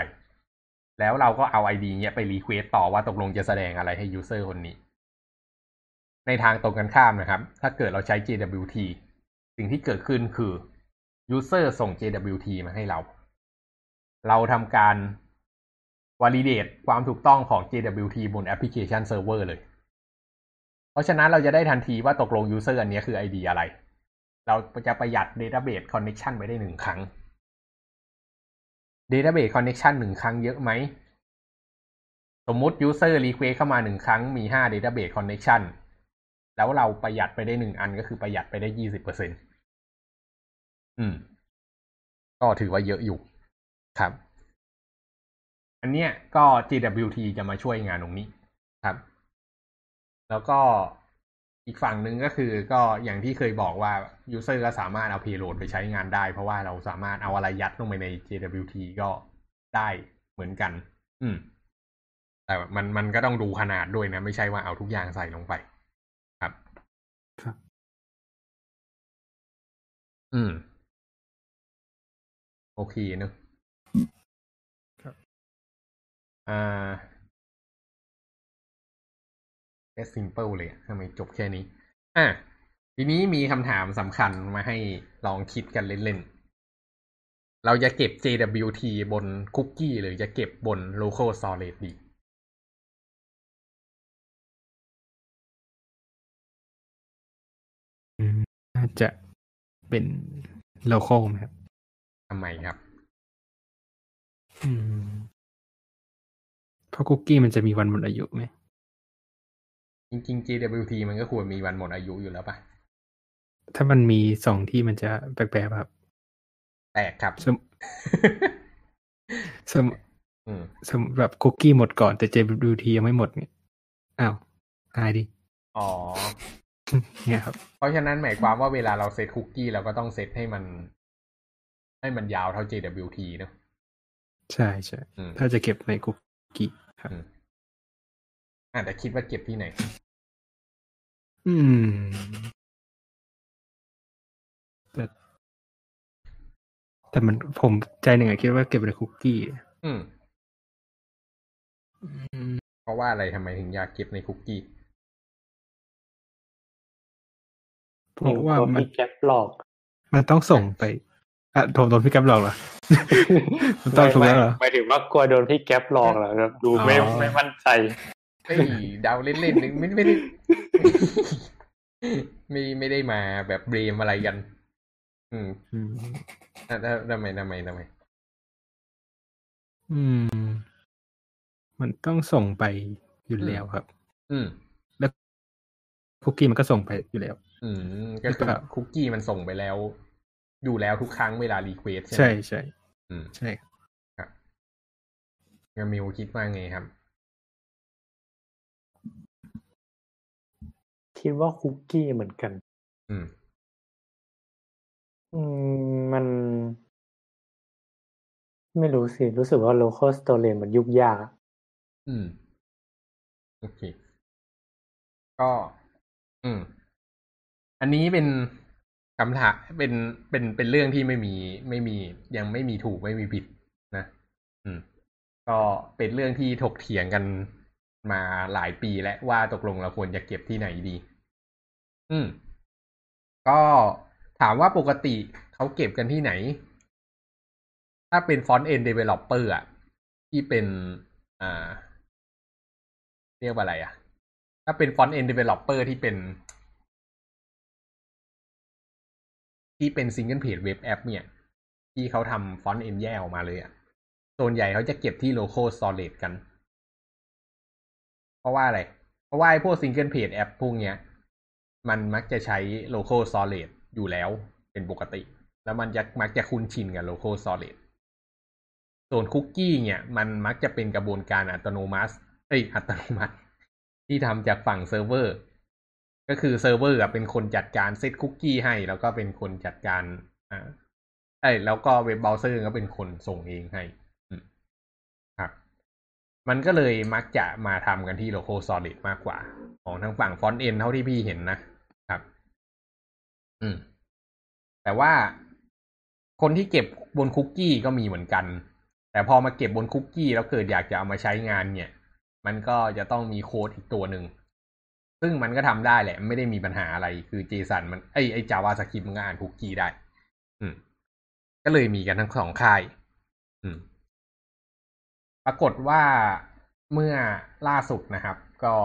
แล้วเราก็เอา ID เนี่ยไป request ต่อว่าตกลงจะแสดงอะไรให้ user คนนี้ ในทางตรงกันข้ามนะครับ ถ้าเกิดเราใช้ JWT สิ่งที่เกิดขึ้นคือ user ส่ง JWT มาให้เรา เราทำการ validate ความถูกต้องของ JWT บน application server เลย เพราะฉะนั้นเราจะได้ทันทีว่าตกลง user อันนี้คือ ID อะไร เราจะประหยัด database connection ไปได้หนึ่งครั้ง database connection หนึ่งครั้งเยอะไหม สมมุติ user request เข้ามาหนึ่งครั้งมีห้า database connection แล้วเราประหยัดไปได้หนึ่งอันก็คือประหยัดไปได้ยี่สิบเปอร์เซ็นอืม ก็ถือว่าเยอะอยู่ครับ อันเนี้ยก็ GWT จะมาช่วยงานตรงนี้ครับ แล้วก็อีกฝั่งหนึ่งก็คือก็อย่างที่เคยบอกว่า user ก็สามารถเอา payload ไปใช้งานได้ เพราะว่าเราสามารถเอาอะไรยัดลงไปใน JWT ก็ได้เหมือนกัน อืม แต่มันมันก็ต้องดูขนาดด้วยนะ ไม่ใช่ว่าเอาทุกอย่างใส่ลงไป ครับ ครับ อืม โอเคเนอะ อ่าแค่ simple เลยอะทำไมจบแค่นี้ อะทีนี้มีคำถามสำคัญมาให้ลองคิดกันเล่นๆ เราจะเก็บ JWT บนคุกกี้หรือจะเก็บบน local storage ดีอืมน่าจะเป็น local ไหมครับทำไมครับ อืมเพ ราะคุกกี้มันจะมีวันหมดอายุไหม จริงๆ JWT มันก็ควรมีวันหมดอายุอยู่แล้วปะถ้ามันมีสองที่มันจะแปลกๆแบบแตกครับสมสมอืมสมแบบคุกกี้หมดก่อนแต่ JWT ยังไม่หมดเนี่ยอ้าวหายดิ อ๋อเนี่ยครับ เพราะฉะนั้นหมายความว่าเวลาเราเซตคุกกี้เราก็ต้องเซตให้มัน ให้มันยาวเท่า JWT เนอะใช่ใช่อืมถ้าจะเก็บในคุกกี้ ครับอืมอาจจะคิดว่าเก็บที่ไหน อืมแต่แต่มันผมใจหนึ่งอะคิดว่าเก็บในคุกกี้ อืมอืมเพราะว่าอะไรทำไมถึงอยากเก็บในคุกกี้ เพราะว่าโดนมันพี่แก๊ปหลอก มันต้องส่งไป อะโดนโดนพี่แกัมหลอกเหรอมันต้องถูกแล้วเหรอหมายถึงว่ากลัวโดนพี่แก๊ปหลอกเหรอแบบดูไม่อ๋อไม่มั่นใจเฮ้ยเดาเล่นๆนึงไม่ไม่ได้ไม่ไม่ได้มาแบบเบรมอะไรกัน อืมอืมอะแล้วทำไมทำไมทำไม อืม มันต้องส่งไปอยู่แล้วครับ อืม แล้วคุกกี้มันก็ส่งไปอยู่แล้ว อืม ก็คือครับคุกกี้มันส่งไปแล้ว อยู่แล้วทุกครั้งเวลารีเควสใช่ไหมใช่ใช่อืมใช่ครับครับงั้นมิวคิดว่าไงครับ คิดว่าคุกกี้เหมือนกัน อืม อืมมัน ไม่รู้สิ รู้สึกว่า local storage มันยุ่งยากอะอืม โอเค ก็ อืม อันนี้เป็น คำถามเป็นเป็นเป็นเรื่องที่ไม่มีไม่มียังไม่มีถูกไม่มีผิดนะ อืม ก็เป็นเรื่องที่ถกเถียงกันมาหลายปีแล้วว่าตกลงเราควรจะเก็บที่ไหนดี อืม ก็ถามว่าปกติเขาเก็บกันที่ไหน ถ้าเป็น front end developer อะที่เป็น อ่า เรียกว่าอะไรอะ ถ้าเป็น front end developer ที่เป็น ที่เป็น single page web app เนี่ย ที่เขาทำ front end แยกออกมาเลยอะส่วนใหญ่เขาจะเก็บที่ local storage กัน เพราะว่าอะไร เพราะว่าไอพวก single page app พวกเนี้ย มันมักจะใช้ local storage อยู่แล้วเป็นปกติ แล้วมันจะมักจะคุ้นชินกับ local storage ส่วนคุกกี้เนี่ยมันมักจะเป็นกระบวนการอัตโนมัติเอ้ยอัตโนมัติ ที่ทำจากฝั่งเซิร์ฟเวอร์ ก็คือเซิร์ฟเวอร์เป็นคนจัดการ set cookie ให้ แล้วก็เป็นคนจัดการอ่าเอ้แล้วก็ web browser ก็เป็นคนส่งเองใช่ไหมครับมันก็เลยมักจะมาทำกันที่ local storage มากกว่า ของทางฝั่ง front end เท่าที่พี่เห็นนะครับ อืม แต่ว่าคนที่เก็บบนคุกกี้ก็มีเหมือนกัน แต่พอมาเก็บบนคุกกี้แล้วเกิดอยากจะเอามาใช้งานเนี่ย มันก็จะต้องมีโค้ดอีกตัวหนึ่ง ซึ่งมันก็ทำได้แหละ ไม่ได้มีปัญหาอะไรคือ JSON มันไอไอ JavaScript มันก็อ่านคุกกี้ได้ อืม ก็เลยมีกันทั้งสองค่าย อืม ปรากฏว่าเมื่อล่าสุดนะครับ ก็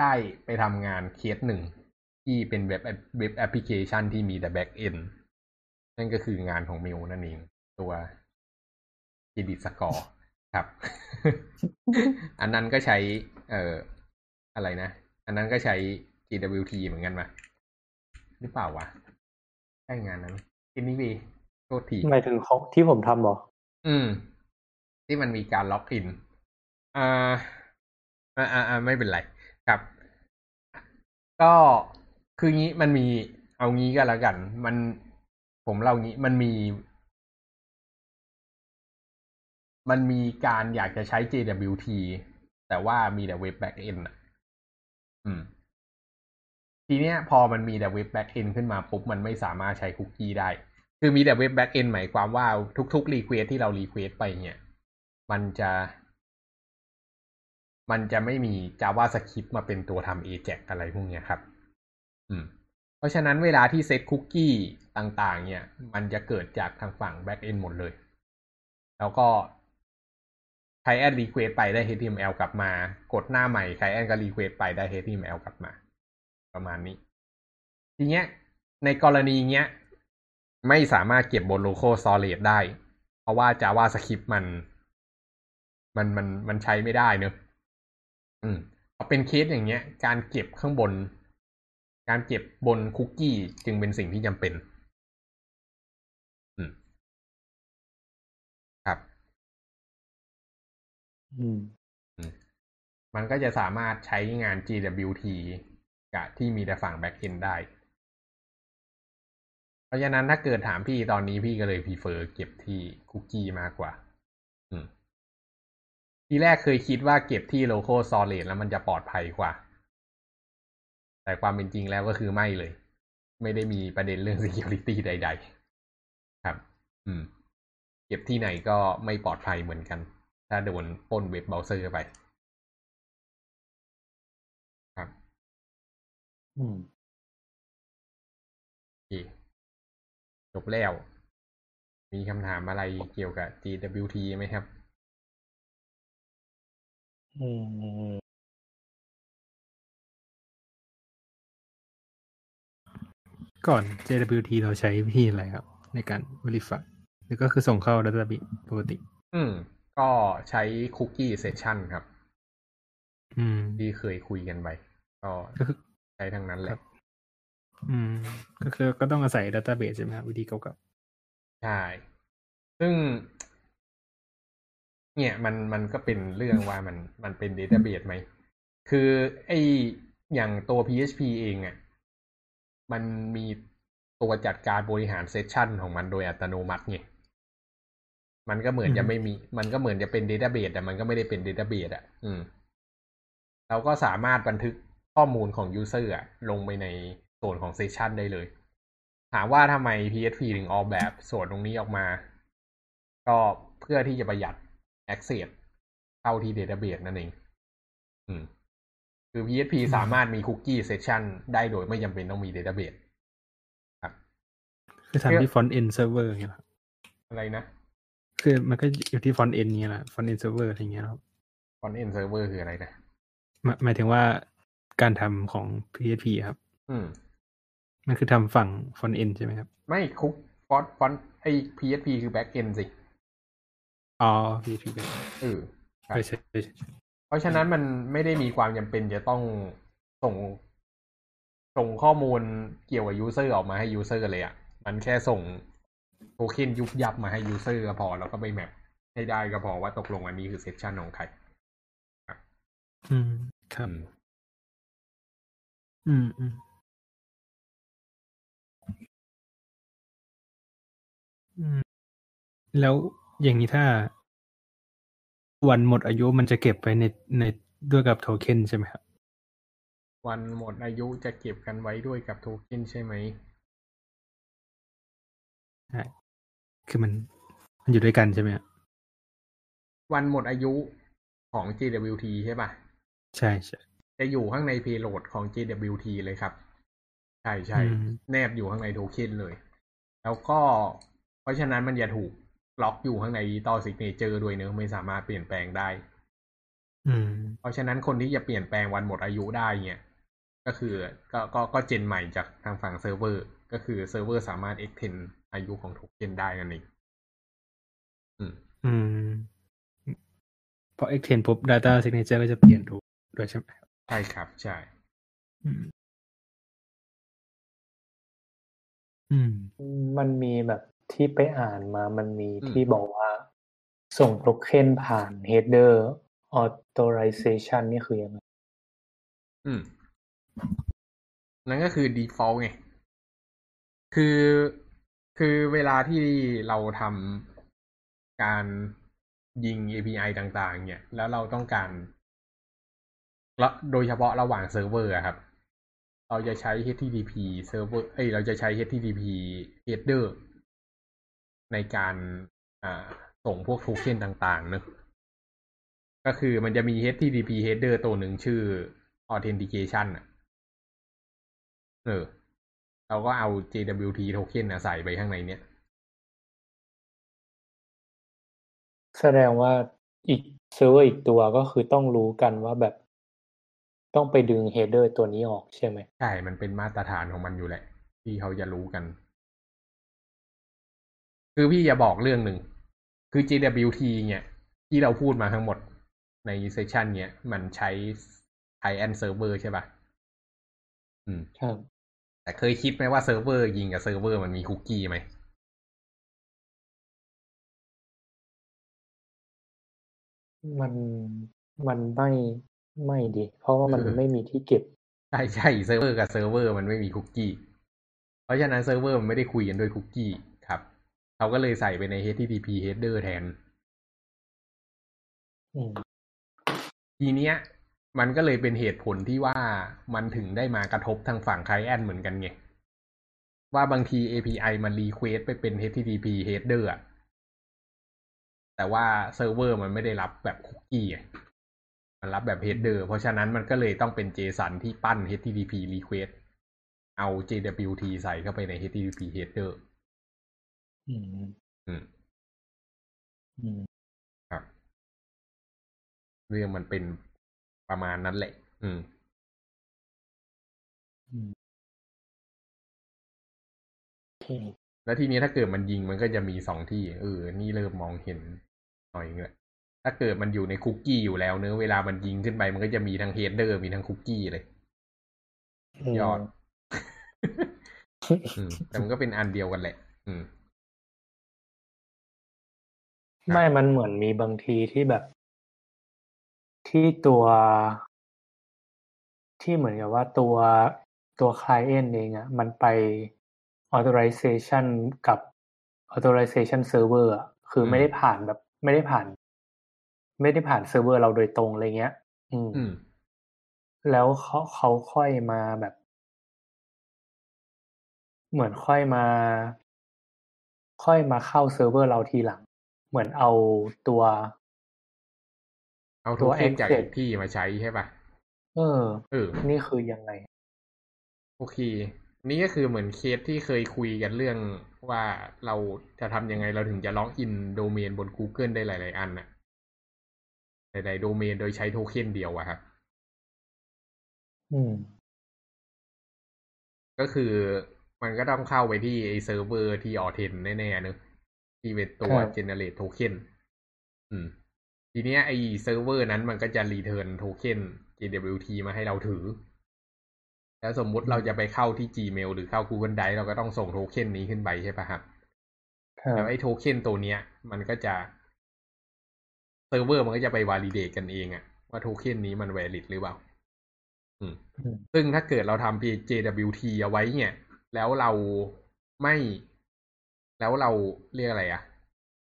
ได้ไปทำงานเคสหนึ่ง ที่เป็นเว็บเว็บแอปพลิเคชันที่มีแต่ back end นั่นก็คืองานของมิวนั่นเอง ตัวเครดิตสกอร์ครับ อันนั้นก็ใช้ เอ่ออะไรนะ อันนั้นก็ใช้ GWT เหมือนกันปะหรือเปล่าวะใช่งานนั้นทีนี้วีโทษทีหมายถึงของที่ผมทำเหรอ อืม ที่มันมีการล็อกอินอ่าอ่าอ่าอ่าไม่เป็นไร ครับ ก็คืองี้มันมีเอางี้ก็แล้วกัน มันผมเล่างี้มันมี มันมีการอยากจะใช้ JWT แต่ว่ามีแต่ web back end อะ อืม ทีเนี้ยพอมันมีแต่ web back end ขึ้นมาปุ๊บมันไม่สามารถใช้คุกกี้ได้ คือมีแต่ web back end หมายความว่าทุกๆ request ที่เรา request ไปเนี่ย มันจะ มันจะไม่มี JavaScript มาเป็นตัวทำ AJAX อะไรพวกเนี้ยครับ อืม เพราะฉะนั้นเวลาที่ set cookie ต่าง ๆ เนี่ย มันจะเกิดจากทางฝั่ง back end หมดเลย แล้วก็ create request ไปได้ HTML กลับมา กดหน้าใหม่ create ก็ request ไปได้ HTML กลับมา ประมาณนี้ ทีเนี้ย ในกรณีเนี้ย ไม่สามารถเก็บบน local storage ได้ เพราะว่า JavaScript มัน มันมันมันใช้ไม่ได้เนอะอืมพอเป็นเคสอย่างเงี้ย การเก็บข้างบน การเก็บบนคุกกี้จึงเป็นสิ่งที่จำเป็น มันก็จะสามารถใช้งาน GWT กับที่มีแต่ฝั่ง backend ได้ เพราะฉะนั้นถ้าเกิดถามพี่ตอนนี้พี่ก็เลย prefer เก็บที่คุกกี้มากกว่าทีแรกเคยคิดว่าเก็บที่ local storage แล้วมันจะปลอดภัยกว่า แต่ความเป็นจริงแล้วก็คือไม่เลย ไม่ได้มีประเด็นเรื่อง security ใด ๆ ครับ อืม เก็บที่ไหนก็ไม่ปลอดภัยเหมือนกัน ถ้าโดนปล้นเว็บเบราว์เซอร์ไป ครับ อืมโอเคจบแล้ว มีคำถามอะไรเกี่ยวกับ GWT ไหมครับอืมก่อน JWT เราใช้วิธีอะไรครับ ในการ verify หรือก็คือส่งเข้า database ปกติ อืม ก็ใช้คุกกี้เซสชันครับ อืม ที่เคยคุยกันไปก็ก็คือใช้ทั้งนั้นแหครัละบอืม ก็คือก็ต้องอาศัย database ใช่ไหมครับวิธีเก่าใช่ ซึ่ง เนี่ยมันมันก็เป็นเรื่องว่ามันมันเป็นเดต้าเบสไหม คือไออย่างตัว PHP เองอะ่ะ มันมีตัวจัดการบริหารเซสชันของมันโดยอัตโนมัติไง มันก็เหมือนจะไม่มี มันก็เหมือนจะเป็น database แต่มันก็ไม่ได้เป็น database อะ อืม เราก็สามารถบันทึกข้อมูลของ user อะลงไปในส่วนของ session ได้เลย ถามว่าทำไม PHP ถึงออกแบบส่วนตรงนี้ออกมา ก็เพื่อที่จะประหยัด access เข้าที่ database นั่นเอง อืม คือ PHP สามารถมี cookie session ได้โดยไม่จำเป็นต้องมี database ครับๆคือทำที่ front end server อย่างเงี้ยเหรออะไรนะ คือมันก็อยู่ที่ front end เงี้ยแหละ front end server อะไรเงี้ยครับ front end server คืออะไรนะหมายหมายถึงว่าการทำของ PHP ครับ อืม มันคือทำฝั่ง front end ใช่ไหมครับ ไม่คุกฟอนฟอนไอ PHP คือ back end สิ อ๋อ PHP เป็นเออครับใช่ใช่ใช่ใช่เพราะฉะนั้นมันไม่ได้มีความจำเป็นจะต้องส่ง ส่งข้อมูลเกี่ยวกับ user ออกมาให้ user เลยอะ่ะ มันแค่ส่ง โทเค็นยุบยับมาให้ user ก็พอ แล้วก็ไป map ให้ได้ก็พอว่าตกลงอันนี้คือ session ของใครอืมครับอืมอืมอืมอืมแล้วอย่างนี้ถ้า วันหมดอายุมันจะเก็บไว้ในในด้วยกับโทเค็นใช่ไหมครับ วันหมดอายุจะเก็บกันไว้ด้วยกับโทเค็นใช่ไหม ใช่ คือมัน มันอยู่ด้วยกันใช่ไหมครับวันหมดอายุของ JWT ใช่ปะใช่ใช่จะอยู่ข้างใน payload ของ JWT เลยครับ ใช่ใช่อืมแนบอยู่ข้างในโทเค็นเลย แล้วก็เพราะฉะนั้นมันจะถูกล็อกอยู่ข้างใน digital signature ด้วยเนอะไม่สามารถเปลี่ยนแปลงได้ อืม เพราะฉะนั้นคนที่จะเปลี่ยนแปลงวันหมดอายุได้เนี่ย ก็คือก็ก็ก็ gen ใหม่จากทางฝั่งเซิร์ฟเวอร์ ก็คือเซิร์ฟเวอร์สามารถ extend อายุของโทเค็นได้นั่นเองอืม อืมพอ extend ปุ๊บ digital signature ก็จะเปลี่ยนถูกด้วยใช่ไหมครับใช่ครับ ใช่อืมอืมมันมีแบบที่ไปอ่านมามันมีอืมที่บอกว่า ส่งโทเค็นผ่าน header authorization นี่คือยังไง อืม นั่นก็คือ default ไง คือ คือเวลาที่เราทำการยิง API ต่างๆ เนี่ย แล้วเราต้องการแล้วโดยเฉพาะระหว่างเซิร์ฟเวอร์ครับ เราจะใช้ HTTP server เอ้ยเราจะใช้ HTTP header ในการอ่าส่งพวกโทเค็นต่างๆเนอะก็คือมันจะมี HTTP header ตัวหนึ่งชื่อ authentication เออ เราก็เอา JWT token นะใส่ไปข้างในเนี้ย แสดงว่าอีกเซิร์ฟเวอร์อีกตัวก็คือต้องรู้กันว่าแบบต้องไปดึง header ตัวนี้ออกใช่ไหม ใช่ มันเป็นมาตรฐานของมันอยู่แหละ ที่เขาจะรู้กัน คือพี่จะบอกเรื่องหนึ่ง คือ JWT เนี่ย ที่เราพูดมาทั้งหมดใน session เนี้ย มันใช้ client server ใช่ปะ่ะ อืม ครับ แต่เคยคิดไหมว่าเซิร์ฟเวอร์ยิงกับเซิร์ฟเวอร์มันมีคุกกี้ไหมมันมันไม่ไม่ดีเพราะว่ามันเออไม่มีที่เก็บ ใช่ใช่เซิร์ฟเวอร์กับเซิร์ฟเวอร์มันไม่มีคุกกี้ เพราะฉะนั้นเซิร์ฟเวอร์มันไม่ได้คุยกันด้วยคุกกี้ครับ เขาก็เลยใส่ไปใน HTTP header แทนอืมทีเนี้ย มันก็เลยเป็นเหตุผลที่ว่ามันถึงได้มากระทบทางฝั่ง client เหมือนกันไง ว่าบางที API มัน request ไปเป็น HTTP header อะแต่ว่าเซิร์ฟเวอร์มันไม่ได้รับแบบคุกกี้อะมันรับแบบ header เพราะฉะนั้นมันก็เลยต้องเป็น JSON ที่ปั้น HTTP request เอา JWT ใส่เข้าไปใน HTTP header อืม อืม อืม ครับ เรื่องมันเป็น ประมาณนั้นแหละ อืม อืมโอเคแล้วทีนี้ถ้าเกิดมันยิงมันก็จะมีสองที่ เออ นี่เริ่มมองเห็นหน่อยนึงแหละถ้าเกิดมันอยู่ในคุกกี้อยู่แล้วเนอะเวลามันยิงขึ้นไปมันก็จะมีทั้งเฮดเดอร์มีทั้งคุกกี้เลย ยอดอืมแต่มันก็เป็นอันเดียวกันแหละ อืม ไม่มันเหมือนมีบางทีที่แบบ ที่ตัว ที่เหมือนกับว่าตัวตัว client เองอะมันไป authorization กับ authorization server อะคืออืมไม่ได้ผ่านแบบ ไม่ได้ผ่าน ไม่ได้ผ่านเซิร์ฟเวอร์เราโดยตรงอะไรเงี้ยอืมอืม แล้วเขาเขาค่อยมาแบบ เหมือนค่อยมา ค่อยมาเข้าเซิร์ฟเวอร์เราทีหลัง เหมือนเอาตัว เอาตัวเค็นจาก access อีกที่มาใช้ใช่ปะเออ เออ นี่คือยังไง โอเค นี่ก็คือเหมือนเคสที่เคยคุยกันเรื่องว่าเราจะทำยังไงเราถึงจะ login domain บน Google ได้หลาย ๆ อันน่ะหลายๆโดเมนโดยใช้โทเค็นเดียวอะครับ อืม ก็คือมันก็ต้องเข้าไปที่ไอเซิร์ฟเวอร์ที่ authen แน่ๆเนอะที่เป็นตัวครับ generate token อืม ทีเนี้ยไอเซิร์ฟเวอร์นั้นมันก็จะรีเทิร์นโทเค็น JWT มาให้เราถือ แล้วสมมุติเราจะไปเข้าที่ Gmail หรือเข้า Google Drive เราก็ต้องส่งโทเค็นนี้ขึ้นไปใช่ปะครับครับแล้วไอ้โทเค็นตัวเนี้ย มันก็จะเซิร์ฟเวอร์มันก็จะไป validate กันเองอะว่าโทเค็นนี้มัน valid หรือเปล่าอืมอืมซึ่งถ้าเกิดเราทำ JWT เอาไว้เนี่ย แล้วเราไม่ แล้วเราเรียกอะไรอะ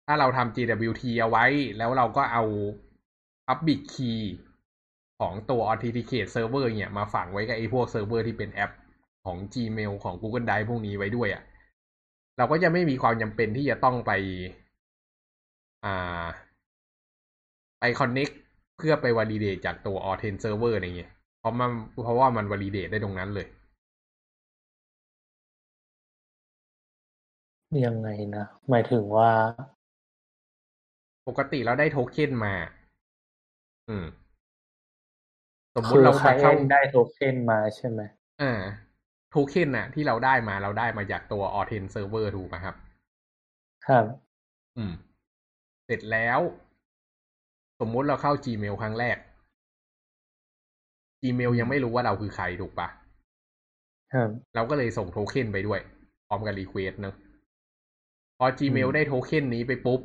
ถ้าเราทำ JWT เอาไว้ แล้วเราก็เอา Public Key ของตัว Authenticate Server เนี่ยมาฝังไว้กับไอ้พวกเซิร์ฟเวอร์ที่เป็นแอปของ Gmail ของ Google Drive พวกนี้ไว้ด้วยอะเราก็จะไม่มีความจำเป็นที่จะต้องไป อ่า ไป connect เพื่อไป validate จากตัว Authen Server อะไรเงี้ย เพราะมันเพราะว่ามัน validate ได้ตรงนั้นเลย ยังไงนะ หมายถึงว่า ปกติเราได้โทเค็นมา อืม สมมุคืติอเราใครมาเข้าได้โทเค็นมาใช่ไหมอ่าโทเค็นน่ะ ที่เราได้มาเราได้มาจากตัว Authent Server ถูกไหมครับ ครับ อืม เสร็จแล้ว สมมุติเราเข้า Gmail ครั้งแรก Gmail ยังไม่รู้ว่าเราคือใครถูกปะครับ เราก็เลยส่งโทเค็นไปด้วยพร้อมกับ request เนอะพอ Gmail อืมได้โทเค็นนี้ไปปุ๊บ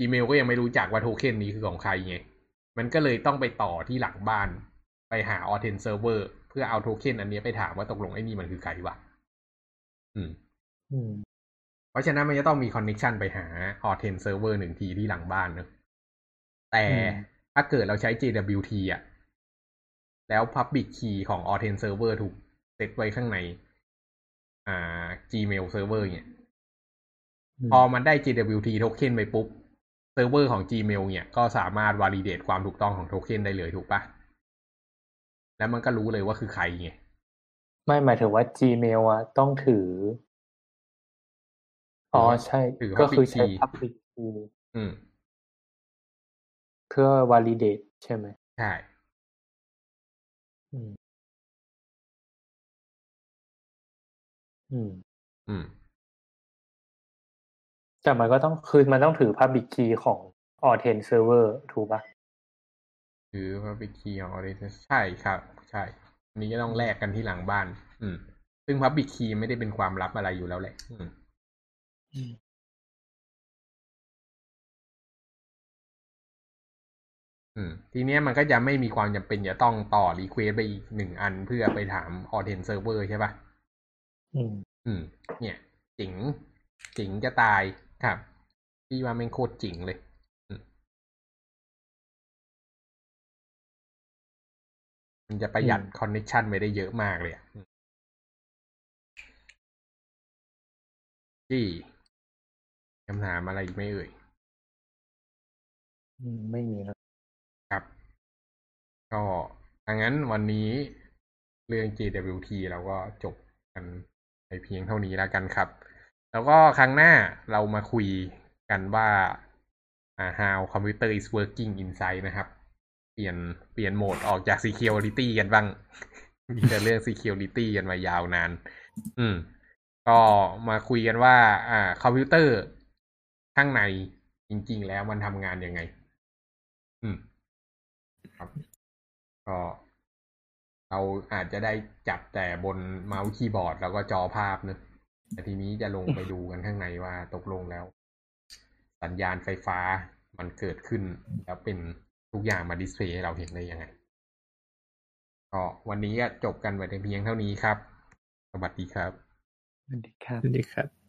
Gmail ก็ยังไม่รู้จักว่าโทเค็นนี้คือของใครไง มันก็เลยต้องไปต่อที่หลังบ้าน ไปหา Authent Server เพื่อเอาโทเค็นอันนี้ไปถามว่าตกลงไอ้นี่มันคือใครวะอืม อืม เพราะฉะนั้นมันจะต้องมี connection ไปหา a u t h e n Server หนึ่งทีที่หลังบ้านเนอะแต่ถ้าเกิดเราใช้ JWT อะ แล้ว Public Key ของ a u t h e n Server ถูกเซตไว้ข้างใน อ่า Gmail Server เนี่ย พอมันได้ JWT token ไปปุ๊บเซิร์ฟเวอร์ของ Gmail เนี่ยก็สามารถ validate ความถูกต้องของโทเค็นได้เลยถูกปะแล้วมันก็รู้เลยว่าคือใครไงไม่หมายถึงว่า Gmail อะต้องถือ อ๋อใช่ถือก็คือ public ใช้ key public key อืม เพื่อ validate ใช่ไหมใช่อืม อืม อืม แต่มันก็ต้องคือมันต้องถือ public key ของ Authent server ถูกปะหรือ Public Key ของ Audience ใช่ครับ ใช่อันนี้ก็ต้องแลกกันที่หลังบ้าน อืม ซึ่ง Public Key ไม่ได้เป็นความลับอะไรอยู่แล้วแหละ อืมอืม ทีเนี้ยมันก็จะไม่มีความจำเป็นจะต้องต่อ request ไปอีกหนึ่งอันเพื่อไปถาม Authent Server ใช่ปะอืม อืม เนี่ย จิ๋งจิ๋งจะตาย ครับพี่ว่าแม่งโคตรจิ๋งเลยอืมมันจะประหยัดอืมคอนเน c ชันไปได้เยอะมากเลยอะอืมที่คำถามอะไรอีกไหม่เอ่ยอืมไม่มีแล้วครับ ก็ดังนั้นวันนี้เรื่อง JWT เราก็จบกันไปเพียงเท่านี้แล้วกันครับ แล้วก็ครั้งหน้าเรามาคุยกันว่า how computer is working inside นะครับ เปลี่ยนเปลี่ยนโหมดออกจาก security กันบ้าง มีแต่เรื่อง security กันมายาวนาน อืม ก็มาคุยกันว่า อ่า คอมพิวเตอร์ข้างในจริง ๆ แล้วมันทำงานยังไง อืม ครับ ก็เราอาจจะได้จับแต่บนเมาส์คีย์บอร์ด แล้วก็จอภาพเนอะ แต่ทีนี้จะลงไปดูกันข้างในว่าตกลงแล้ว สัญญาณไฟฟ้ามันเกิดขึ้น แล้วเป็นทุกอย่างมาดิสเพย์ให้เราเห็นได้ยังไงก็วันนี้ก็จบกันไปแต่เพียงเท่านี้ครับ สวัสดีครับ สวัสดีครับ สวัสดีครับ